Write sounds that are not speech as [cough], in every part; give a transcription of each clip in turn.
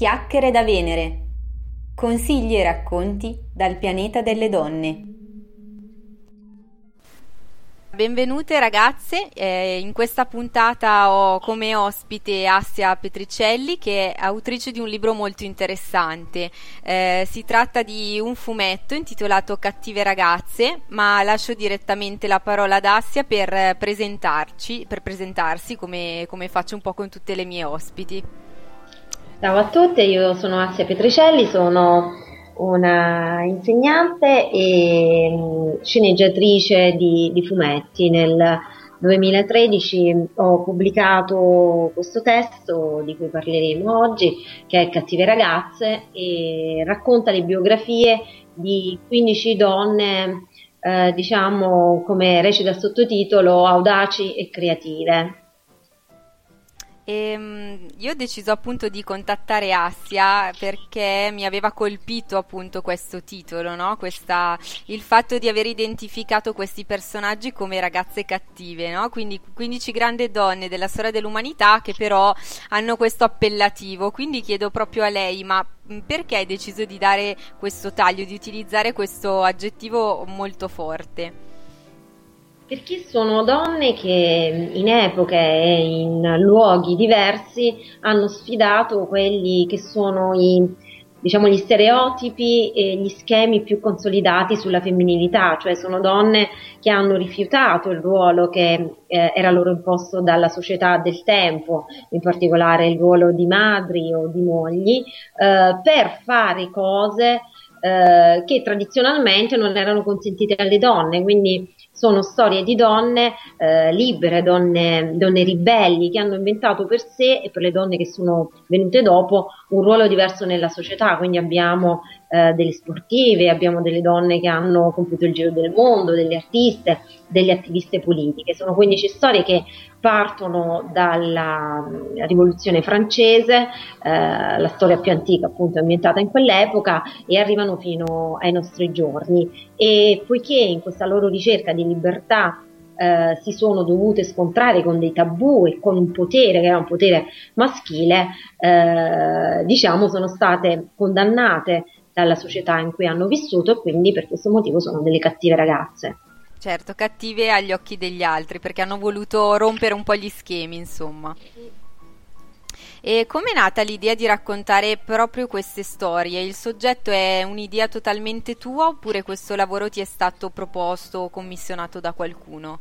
Chiacchiere da Venere. Consigli e racconti dal pianeta delle donne. Benvenute ragazze, eh, in questa puntata ho come ospite Assia Petricelli che è autrice di un libro molto interessante. Eh, si tratta di un fumetto intitolato Cattive ragazze, ma lascio direttamente la parola ad Assia per per presentarsi come, come faccio un po' con tutte le mie ospiti. Ciao a tutte, io sono Assia Petricelli, sono una insegnante e sceneggiatrice di, di fumetti. Nel 2013 ho pubblicato questo testo di cui parleremo oggi, che è Cattive ragazze, e racconta le biografie di 15 donne, eh, diciamo come recita il sottotitolo, audaci e creative. E, ehm, io ho deciso appunto di contattare Assia perché mi aveva colpito appunto questo titolo, no? Questa, il fatto di aver identificato questi personaggi come ragazze cattive, no? quindi 15 grandi donne della storia dell'umanità che però hanno questo appellativo. Quindi chiedo proprio a lei, ma perché hai deciso di dare questo taglio, di utilizzare questo aggettivo molto forte? Perché sono donne che in epoche e in luoghi diversi hanno sfidato quelli che sono i, diciamo, gli stereotipi e gli schemi più consolidati sulla femminilità, cioè sono donne che hanno rifiutato il ruolo che eh, era loro imposto dalla società del tempo, in particolare il ruolo di madri o di mogli, eh, per fare cose eh, che tradizionalmente non erano consentite alle donne, quindi sono storie di donne eh, libere, donne, donne, ribelli che hanno inventato per sé e per le donne che sono venute dopo un ruolo diverso nella società, quindi abbiamo eh, delle sportive, abbiamo delle donne che hanno compiuto il giro del mondo, delle artiste, delle attiviste politiche, sono 15 storie che partono dalla rivoluzione francese, eh, la storia più antica appunto ambientata in quell'epoca e arrivano fino ai nostri giorni. E poiché in questa loro ricerca di libertà eh, si sono dovute scontrare con dei tabù e con un potere che era un potere maschile, eh, diciamo sono state condannate dalla società in cui hanno vissuto e quindi per questo motivo sono delle cattive ragazze. Certo, cattive agli occhi degli altri perché hanno voluto rompere un po' gli schemi, insomma. E com'è nata l'idea di raccontare proprio queste storie? Il soggetto è un'idea totalmente tua oppure questo lavoro ti è stato proposto o commissionato da qualcuno?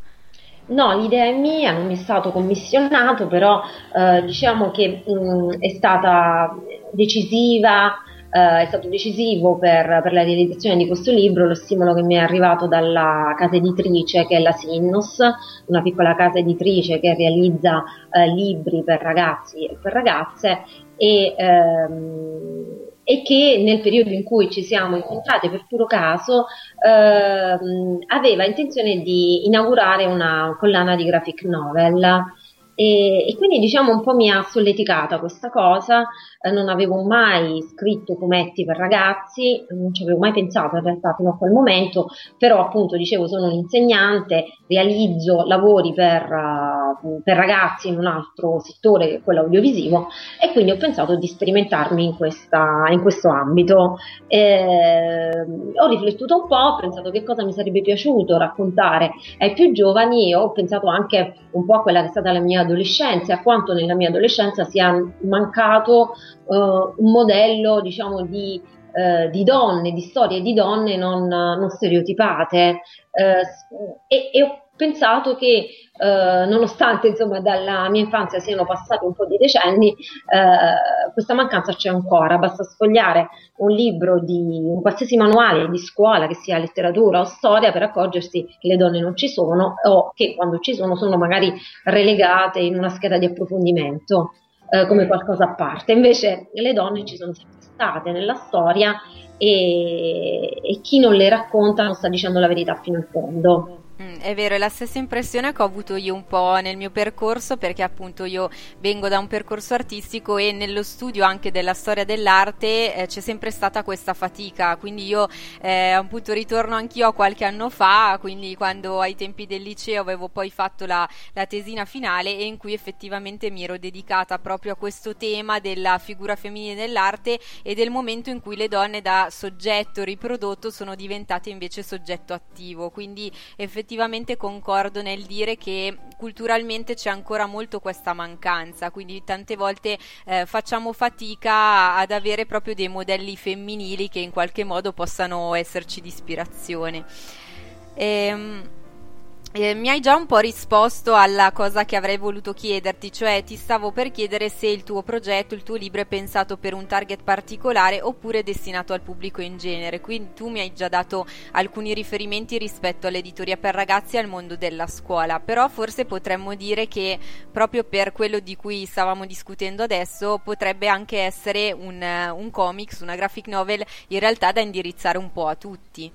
No, l'idea è mia, non mi è stato commissionato, però eh, diciamo che mh, mm, è stata decisiva eh, è stato decisivo per, per, la realizzazione di questo libro lo stimolo che mi è arrivato dalla casa editrice che è la Sinnos, una piccola casa editrice che realizza eh, libri per ragazzi e per ragazze e, ehm, e, che nel periodo in cui ci siamo incontrate per puro caso ehm, aveva intenzione di inaugurare una collana di graphic novel e, e, quindi diciamo un po' mi ha solleticata questa cosa, eh, non avevo mai scritto fumetti per ragazzi, non ci avevo mai pensato in realtà fino a quel momento, però appunto dicevo sono un insegnante, realizzo lavori per, uh, per ragazzi in un altro settore che è quello audiovisivo e quindi ho pensato di sperimentarmi in, questa, in questo ambito. Eh, ho riflettuto un po', ho pensato che cosa mi sarebbe piaciuto raccontare ai più giovani e ho pensato anche un po' a quella che è stata la mia adolescenza, a quanto nella mia adolescenza sia mancato uh, un modello, diciamo, di, uh, di, donne, di storie di donne non, non stereotipate. Uh, e, e pensato che eh, nonostante insomma dalla mia infanzia siano passati un po' di decenni, eh, questa mancanza c'è ancora, basta sfogliare un libro di un qualsiasi manuale di scuola, che sia letteratura o storia, per accorgersi che le donne non ci sono o che quando ci sono sono magari relegate in una scheda di approfondimento eh, come qualcosa a parte. Invece le donne ci sono sempre state nella storia e, e chi non le racconta non sta dicendo la verità fino in fondo. Mm, è vero, è la stessa impressione che ho avuto io un po' nel mio percorso perché appunto io vengo da un percorso artistico e nello studio anche della storia dell'arte eh, c'è sempre stata questa fatica, quindi io eh, appunto ritorno anch'io qualche anno fa, quindi quando ai tempi del liceo avevo poi fatto la, la tesina finale e in cui effettivamente mi ero dedicata proprio a questo tema della figura femminile nell'arte e del momento in cui le donne da soggetto riprodotto sono diventate invece soggetto attivo, quindi effettivamente effettivamente concordo nel dire che culturalmente c'è ancora molto questa mancanza, quindi tante volte eh, facciamo fatica ad avere proprio dei modelli femminili che in qualche modo possano esserci di ispirazione. Ehm, eh, mi hai già un po' risposto alla cosa che avrei voluto chiederti, cioè ti stavo per chiedere se il tuo progetto, il tuo libro è pensato per un target particolare oppure destinato al pubblico in genere. Quindi tu mi hai già dato alcuni riferimenti rispetto all'editoria per ragazzi e al mondo della scuola, però forse potremmo dire che proprio per quello di cui stavamo discutendo adesso potrebbe anche essere un, un comics, una graphic novel in realtà da indirizzare un po' a tutti.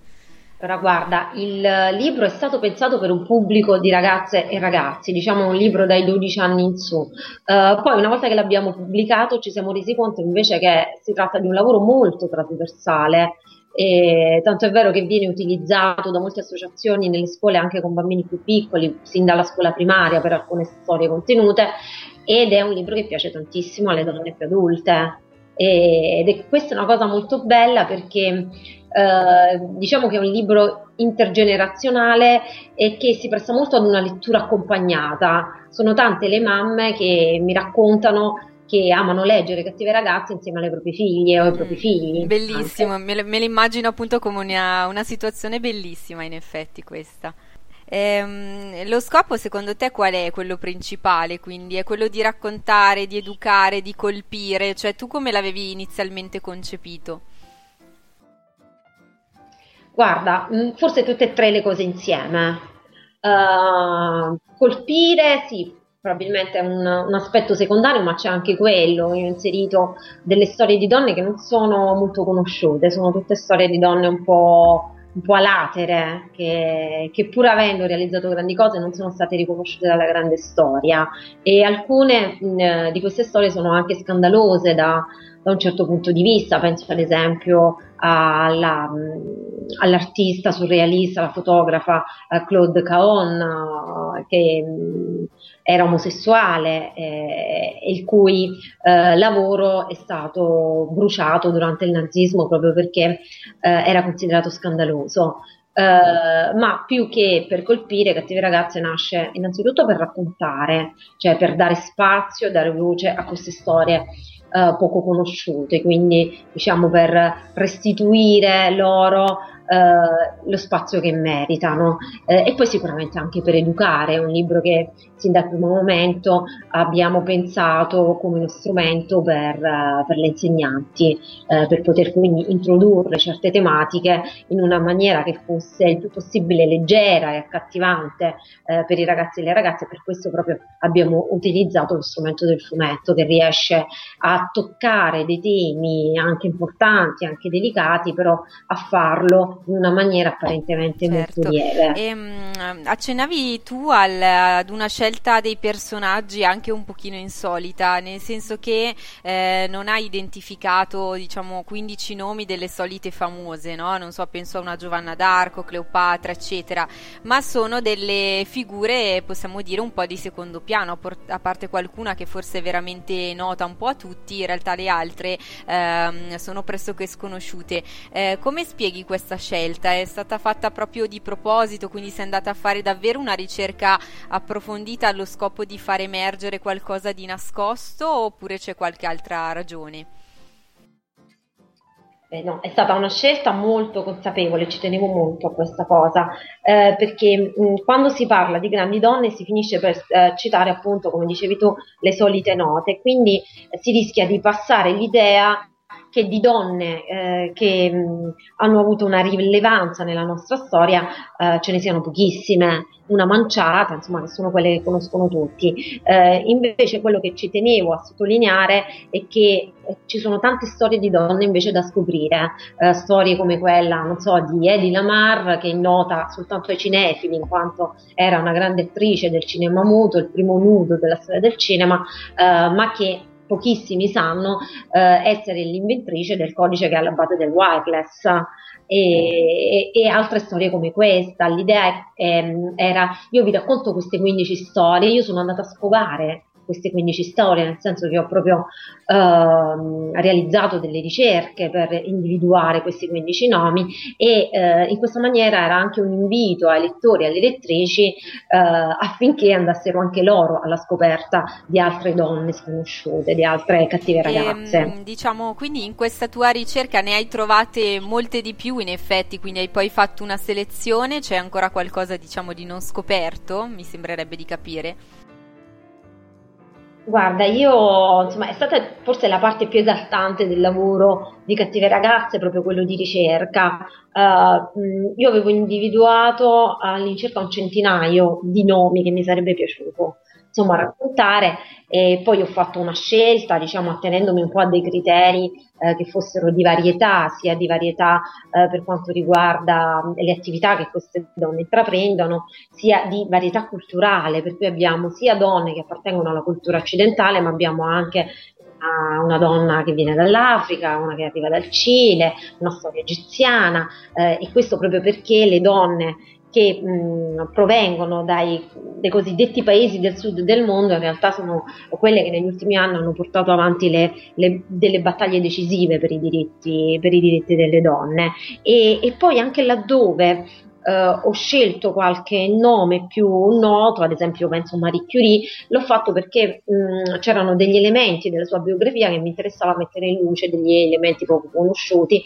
Ora guarda, il libro è stato pensato per un pubblico di ragazze e ragazzi, diciamo un libro dai 12 anni in su. Uh, poi una volta che l'abbiamo pubblicato ci siamo resi conto invece che si tratta di un lavoro molto trasversale e tanto è vero che viene utilizzato da molte associazioni nelle scuole anche con bambini più piccoli, sin dalla scuola primaria per alcune storie contenute ed è un libro che piace tantissimo alle donne più adulte ed è questa è una cosa molto bella perché eh, diciamo che è un libro intergenerazionale e che si presta molto ad una lettura accompagnata. Sono tante le mamme che mi raccontano che amano leggere Cattive ragazze insieme alle proprie figlie o ai propri mm, figli. Bellissimo, me, me l'immagino appunto come una, una, situazione bellissima in effetti questa. Ehm, lo scopo secondo te qual è quello principale? Quindi è quello di raccontare, di educare, di colpire, cioè tu come l'avevi inizialmente concepito? Guarda, mm, forse tutte e tre le cose insieme. Uh, colpire, sì, probabilmente è un, un, aspetto secondario, ma c'è anche quello. Io ho inserito delle storie di donne che non sono molto conosciute, sono tutte storie di donne un po', un po alatere, che, che, pur avendo realizzato grandi cose non sono state riconosciute dalla grande storia. E alcune mh, mm, di queste storie sono anche scandalose da, da un certo punto di vista, penso ad esempio alla, all'artista surrealista, la fotografa eh, Claude Caon, eh, che era omosessuale eh, il cui lavoro è stato bruciato durante il nazismo proprio perché era considerato scandaloso. Uh, ma più che per colpire Cattive ragazze nasce innanzitutto per raccontare, cioè per dare spazio, dare voce a queste storie uh, poco conosciute, quindi diciamo per restituire loro eh, lo spazio che meritano. Eh, e poi sicuramente anche per educare, è un libro che sin dal primo momento abbiamo pensato come uno strumento per, uh, per le insegnanti, uh, per poter quindi introdurre certe tematiche in una maniera che fosse il più possibile leggera e accattivante uh, per i ragazzi e le ragazze, per questo proprio abbiamo utilizzato lo strumento del fumetto che riesce a toccare dei temi anche importanti, anche delicati, però a farlo in una maniera apparentemente certo. molto lieve. E, um, accennavi tu al, ad una scelta dei personaggi anche un pochino insolita, nel senso che eh, non hai identificato diciamo 15 nomi delle solite famose, no? non so, penso a una Giovanna d'Arco, Cleopatra, eccetera, ma sono delle figure, possiamo dire, un po' di secondo piano, a parte qualcuna che forse è veramente nota un po' a tutti, in realtà le altre ehm, sono pressoché sconosciute. Eh, come spieghi questa scelta? È stata fatta proprio di proposito, quindi sei andata a fare davvero una ricerca approfondita allo scopo di far emergere qualcosa di nascosto oppure c'è qualche altra ragione? Eh, no, è stata una scelta molto consapevole, ci tenevo molto a questa cosa, eh, perché mh, quando si parla di grandi donne si finisce per eh, citare appunto, come dicevi tu, le solite note, quindi si rischia di passare l'idea che di donne eh, che mh, hanno avuto una rilevanza nella nostra storia eh, ce ne siano pochissime, una manciata, insomma, che sono quelle che conoscono tutti. Eh, invece quello che ci tenevo a sottolineare è che eh, ci sono tante storie di donne invece da scoprire, eh, storie come quella, non so, di Eddie Lamar, che è nota soltanto ai cinefili, in quanto era una grande attrice del cinema muto, il primo nudo della storia del cinema, eh, ma che pochissimi sanno eh, essere l'inventrice del codice che è alla base del wireless e, e, altre storie come questa. L'idea ehm, era, io vi racconto queste 15 storie, io sono andata a scovare queste 15 storie, nel senso che ho proprio eh, realizzato delle ricerche per individuare questi 15 nomi e eh, in questa maniera era anche un invito ai lettori e alle lettrici eh, affinché andassero anche loro alla scoperta di altre donne sconosciute, di altre cattive ehm, ragazze. E, diciamo, quindi in questa tua ricerca ne hai trovate molte di più in effetti, quindi hai poi fatto una selezione, c'è ancora qualcosa diciamo di non scoperto, mi sembrerebbe di capire. Guarda, io insomma è stata forse la parte più esaltante del lavoro di Cattive Ragazze, proprio quello di ricerca. Uh, io avevo individuato all'incirca un centinaio di nomi che mi sarebbe piaciuto insomma raccontare e poi ho fatto una scelta diciamo attenendomi un po' a dei criteri eh, che fossero di varietà sia di varietà eh, per quanto riguarda le attività che queste donne intraprendono sia di varietà culturale per cui abbiamo sia donne che appartengono alla cultura occidentale ma abbiamo anche una donna che viene dall'Africa, una che arriva dal Cile, una storia egiziana eh, e questo proprio perché le donne che mh, provengono dai, cosiddetti paesi del sud del mondo in realtà sono quelle che negli ultimi anni hanno portato avanti le, le, delle battaglie decisive per i diritti, per i diritti delle donne. E, e poi anche laddove ho scelto qualche nome più noto, ad esempio penso Marie Curie, l'ho fatto perché mh, c'erano degli elementi della sua biografia che mi interessava mettere in luce, degli elementi poco conosciuti,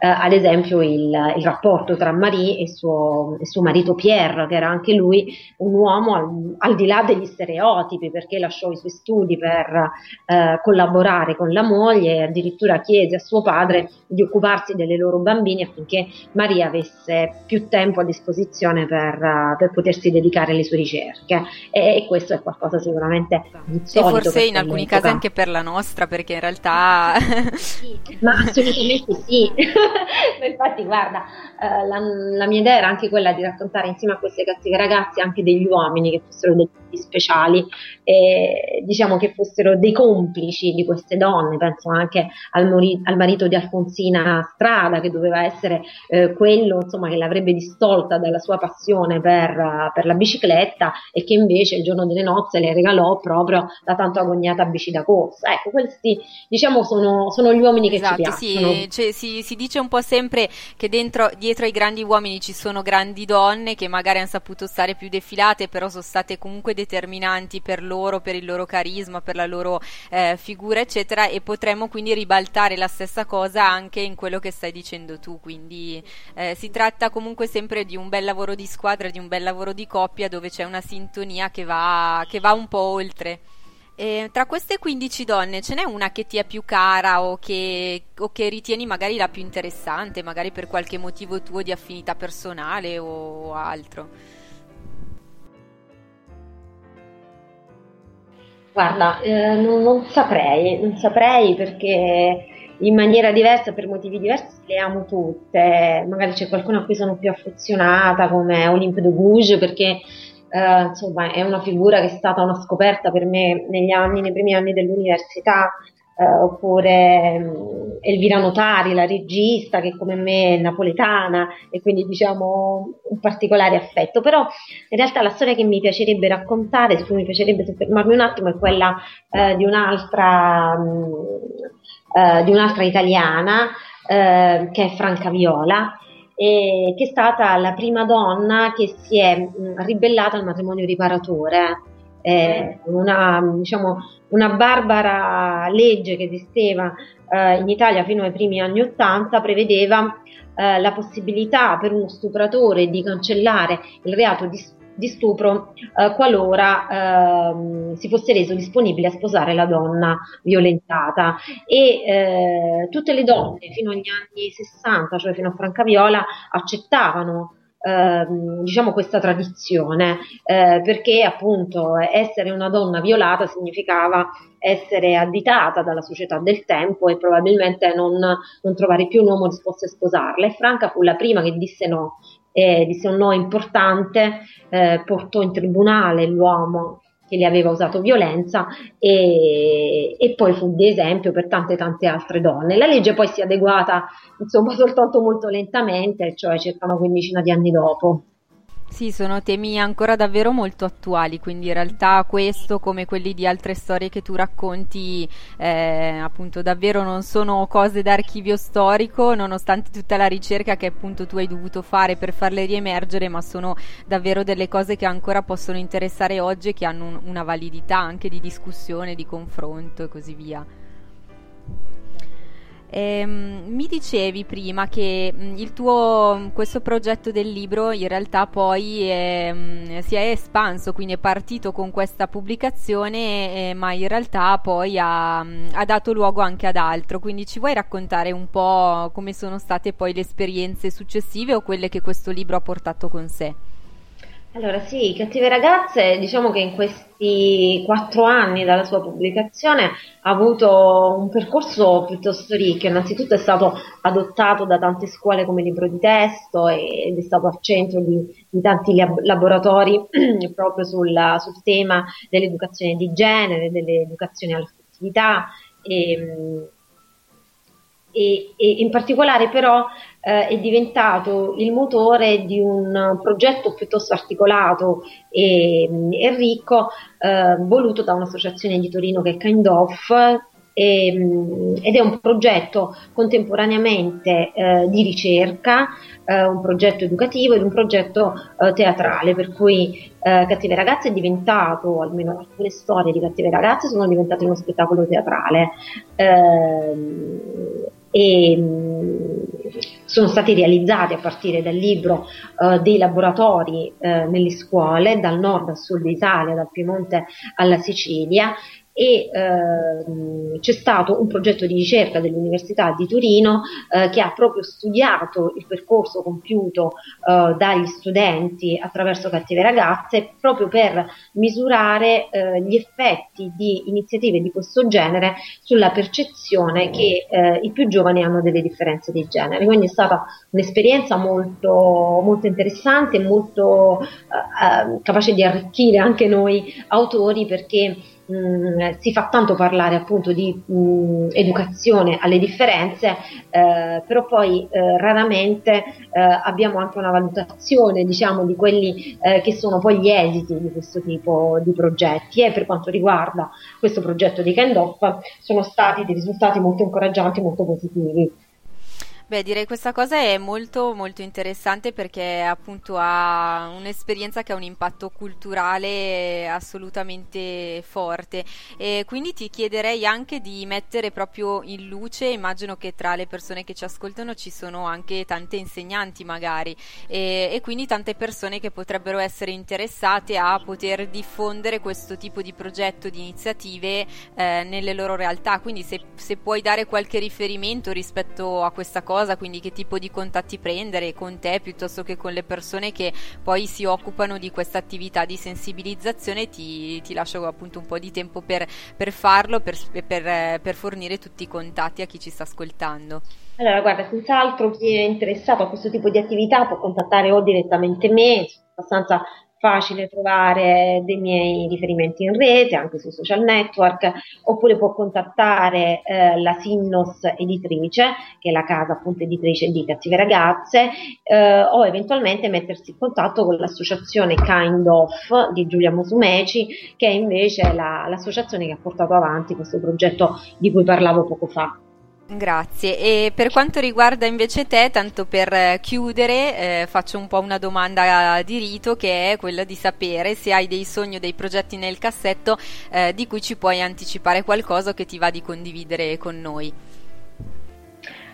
uh, ad esempio il, il, rapporto tra Marie e suo, e suo, marito Pierre, che era anche lui un uomo al, al, di là degli stereotipi, perché lasciò i suoi studi per uh, collaborare con la moglie e addirittura chiese a suo padre di occuparsi delle loro bambini affinché Maria avesse più tempo a disposizione per, uh, per potersi dedicare alle sue ricerche. E, e, questo è qualcosa sicuramente di E forse in alcuni casi anche per la nostra perché in realtà... sì, ma assolutamente sì, [laughs] infatti guarda, uh, la, la, mia idea era anche quella di raccontare insieme a queste cattive ragazze anche degli uomini che fossero degli speciali e diciamo che fossero dei complici di queste donne, penso anche al, mori- al marito di Alfonsina Strada che doveva essere eh, quello insomma, che l'avrebbe distolto tolta dalla sua passione per, per, la bicicletta e che invece il giorno delle nozze le regalò proprio la tanto agognata bici da corsa. Ecco, questi diciamo sono, sono gli uomini che esatto, ci piacciono. Sì, cioè, si, si, dice un po' sempre che dentro, dietro ai grandi uomini ci sono grandi donne che magari hanno saputo stare più defilate, però sono state comunque determinanti per loro, per il loro carisma, per la loro eh, figura, eccetera, e potremmo quindi ribaltare la stessa cosa anche in quello che stai dicendo tu. Quindi eh, si tratta comunque sempre di un bel lavoro di squadra, di un bel lavoro di coppia dove c'è una sintonia che va, che va un po' oltre. E tra queste 15 donne ce n'è una che ti è più cara o che, o che, ritieni magari la più interessante, magari per qualche motivo tuo di affinità personale o altro? Guarda, eh, non, non, saprei, non saprei perché in maniera diversa, per motivi diversi, le amo tutte. Magari c'è qualcuno a cui sono più affezionata, come Olympe de Gouges, perché eh, insomma è una figura che è stata una scoperta per me negli anni, nei primi anni dell'università. Eh, oppure um, Elvira Notari, la regista, che come me è napoletana e quindi diciamo un particolare affetto. Però in realtà la storia che mi piacerebbe raccontare, su cui mi piacerebbe soffermarmi un attimo, è quella eh, di un'altra. Um, eh, di un'altra italiana che è Franca Viola, e che è stata la prima donna che si è mh, ribellata al matrimonio riparatore. Eh, una, diciamo, una barbara legge che esisteva eh, in Italia fino ai primi anni Ottanta prevedeva eh, la possibilità per uno stupratore di cancellare il reato di di stupro eh, qualora eh, si fosse reso disponibile a sposare la donna violentata. E eh, tutte le donne fino agli anni 60, cioè fino a Francaviola, accettavano Ehm, diciamo questa tradizione eh, perché appunto essere una donna violata significava essere additata dalla società del tempo e probabilmente non, non trovare più un uomo disposto a sposarla. E Franca fu la prima che disse no eh, disse un no importante eh, portò in tribunale l'uomo che le aveva usato violenza e, e, poi fu di esempio per tante tante altre donne. La legge poi si è adeguata insomma [laughs] soltanto molto lentamente, cioè circa una quindicina di anni dopo. Sì, sono temi ancora davvero molto attuali, quindi in realtà questo, come quelli di altre storie che tu racconti, eh, appunto davvero non sono cose d'archivio storico, nonostante tutta la ricerca che appunto tu hai dovuto fare per farle riemergere, ma sono davvero delle cose che ancora possono interessare oggi e che hanno un, una validità anche di discussione, di confronto e così via. Ehm, mi dicevi prima che mh, il tuo, questo progetto del libro in realtà poi è, mh, si è espanso, quindi è partito con questa pubblicazione, eh, ma in realtà poi ha, ha, dato luogo anche ad altro. Quindi ci vuoi raccontare un po' come sono state poi le esperienze successive o quelle che questo libro ha portato con sé? Allora sì, Cattive ragazze, diciamo che in questi quattro anni dalla sua pubblicazione ha avuto un percorso piuttosto ricco, innanzitutto è stato adottato da tante scuole come libro di testo ed è stato al centro di, di tanti lab- laboratori [clears throat] proprio sul, sul, tema dell'educazione di genere, dell'educazione all'affettività e, e, e in particolare però eh, è diventato il motore di un progetto piuttosto articolato e, e ricco eh, voluto da un'associazione di Torino che è Kind of e, ed è un progetto contemporaneamente eh, di ricerca, eh, un progetto educativo ed un progetto eh, teatrale, per cui eh, Cattive Ragazze è diventato, almeno alcune storie di Cattive Ragazze sono diventate uno spettacolo teatrale. Ehm, e sono stati realizzati a partire dal libro eh, dei laboratori eh, nelle scuole dal nord al sud d'Italia, dal Piemonte alla Sicilia e eh, c'è stato un progetto di ricerca dell'Università di Torino eh, che ha proprio studiato il percorso compiuto eh, dagli studenti attraverso Cattive Ragazze proprio per misurare eh, gli effetti di iniziative di questo genere sulla percezione che eh, i più giovani hanno delle differenze di genere. Quindi è stata un'esperienza molto, molto interessante e molto eh, capace di arricchire anche noi autori perché mh, mm, si fa tanto parlare appunto di mh, mm, educazione alle differenze, eh, però poi eh, raramente eh, abbiamo anche una valutazione diciamo di quelli eh, che sono poi gli esiti di questo tipo di progetti e per quanto riguarda questo progetto di Kind Off sono stati dei risultati molto incoraggianti, molto positivi. Beh, direi questa cosa è molto molto interessante perché appunto ha un'esperienza che ha un impatto culturale assolutamente forte. E quindi ti chiederei anche di mettere proprio in luce, immagino che tra le persone che ci ascoltano ci sono anche tante insegnanti magari e, e quindi tante persone che potrebbero essere interessate a poter diffondere questo tipo di progetto, di iniziative eh, nelle loro realtà, quindi se, se puoi dare qualche riferimento rispetto a questa cosa cosa, quindi che tipo di contatti prendere con te piuttosto che con le persone che poi si occupano di questa attività di sensibilizzazione, ti, ti lascio appunto un po' di tempo per, per farlo, per, per, per fornire tutti i contatti a chi ci sta ascoltando. Allora, guarda, senz'altro chi è interessato a questo tipo di attività può contattare o direttamente me, abbastanza facile trovare dei miei riferimenti in rete, anche sui social network, oppure può contattare eh, la Sinnos editrice, che è la casa appunto editrice di Cattive Ragazze, eh, o eventualmente mettersi in contatto con l'associazione Kind of di Giulia Musumeci, che è invece la, l'associazione che ha portato avanti questo progetto di cui parlavo poco fa. Grazie. E per quanto riguarda invece te, tanto per chiudere, eh, faccio un po' una domanda di rito che è quella di sapere se hai dei sogni o dei progetti nel cassetto eh, di cui ci puoi anticipare qualcosa che ti va di condividere con noi.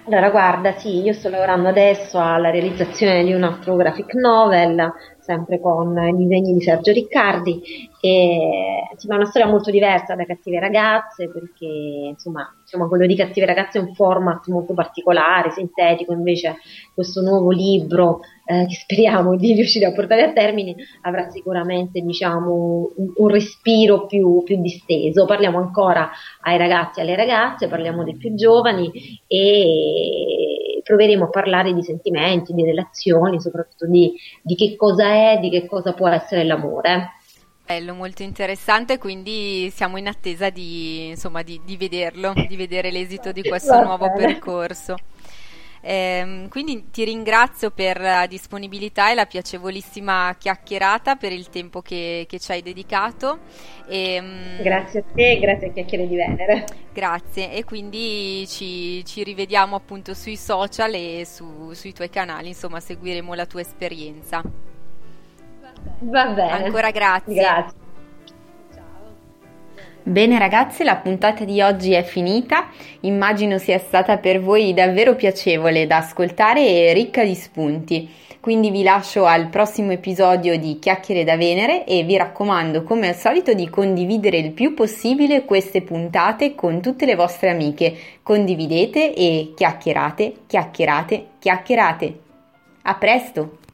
Allora, guarda, sì, io sto lavorando adesso alla realizzazione di un altro graphic novel, sempre con i disegni di Sergio Riccardi e insomma, è una storia molto diversa da Cattive Ragazze perché insomma, insomma quello di Cattive Ragazze è un format molto particolare, sintetico, invece questo nuovo libro eh, che speriamo di riuscire a portare a termine avrà sicuramente diciamo, un, un respiro più, più disteso, parliamo ancora ai ragazzi e alle ragazze, parliamo dei più giovani e proveremo a parlare di sentimenti, di relazioni, soprattutto di, di che cosa è, di che cosa può essere l'amore. Bello, molto interessante, quindi siamo in attesa di, insomma, di, di vederlo, di vedere l'esito di questo nuovo percorso. Eh, quindi ti ringrazio per la disponibilità e la piacevolissima chiacchierata per il tempo che, che ci hai dedicato. E, ehm, grazie a te, grazie a Chiacchiere di Venere. Grazie e quindi ci, ci rivediamo appunto sui social e su, sui tuoi canali, insomma seguiremo la tua esperienza. Va bene. Ancora grazie. Grazie. Bene ragazze, la puntata di oggi è finita, immagino sia stata per voi davvero piacevole da ascoltare e ricca di spunti. Quindi vi lascio al prossimo episodio di Chiacchiere da Venere e vi raccomando come al solito di condividere il più possibile queste puntate con tutte le vostre amiche. Condividete e chiacchierate, chiacchierate, chiacchierate. A presto!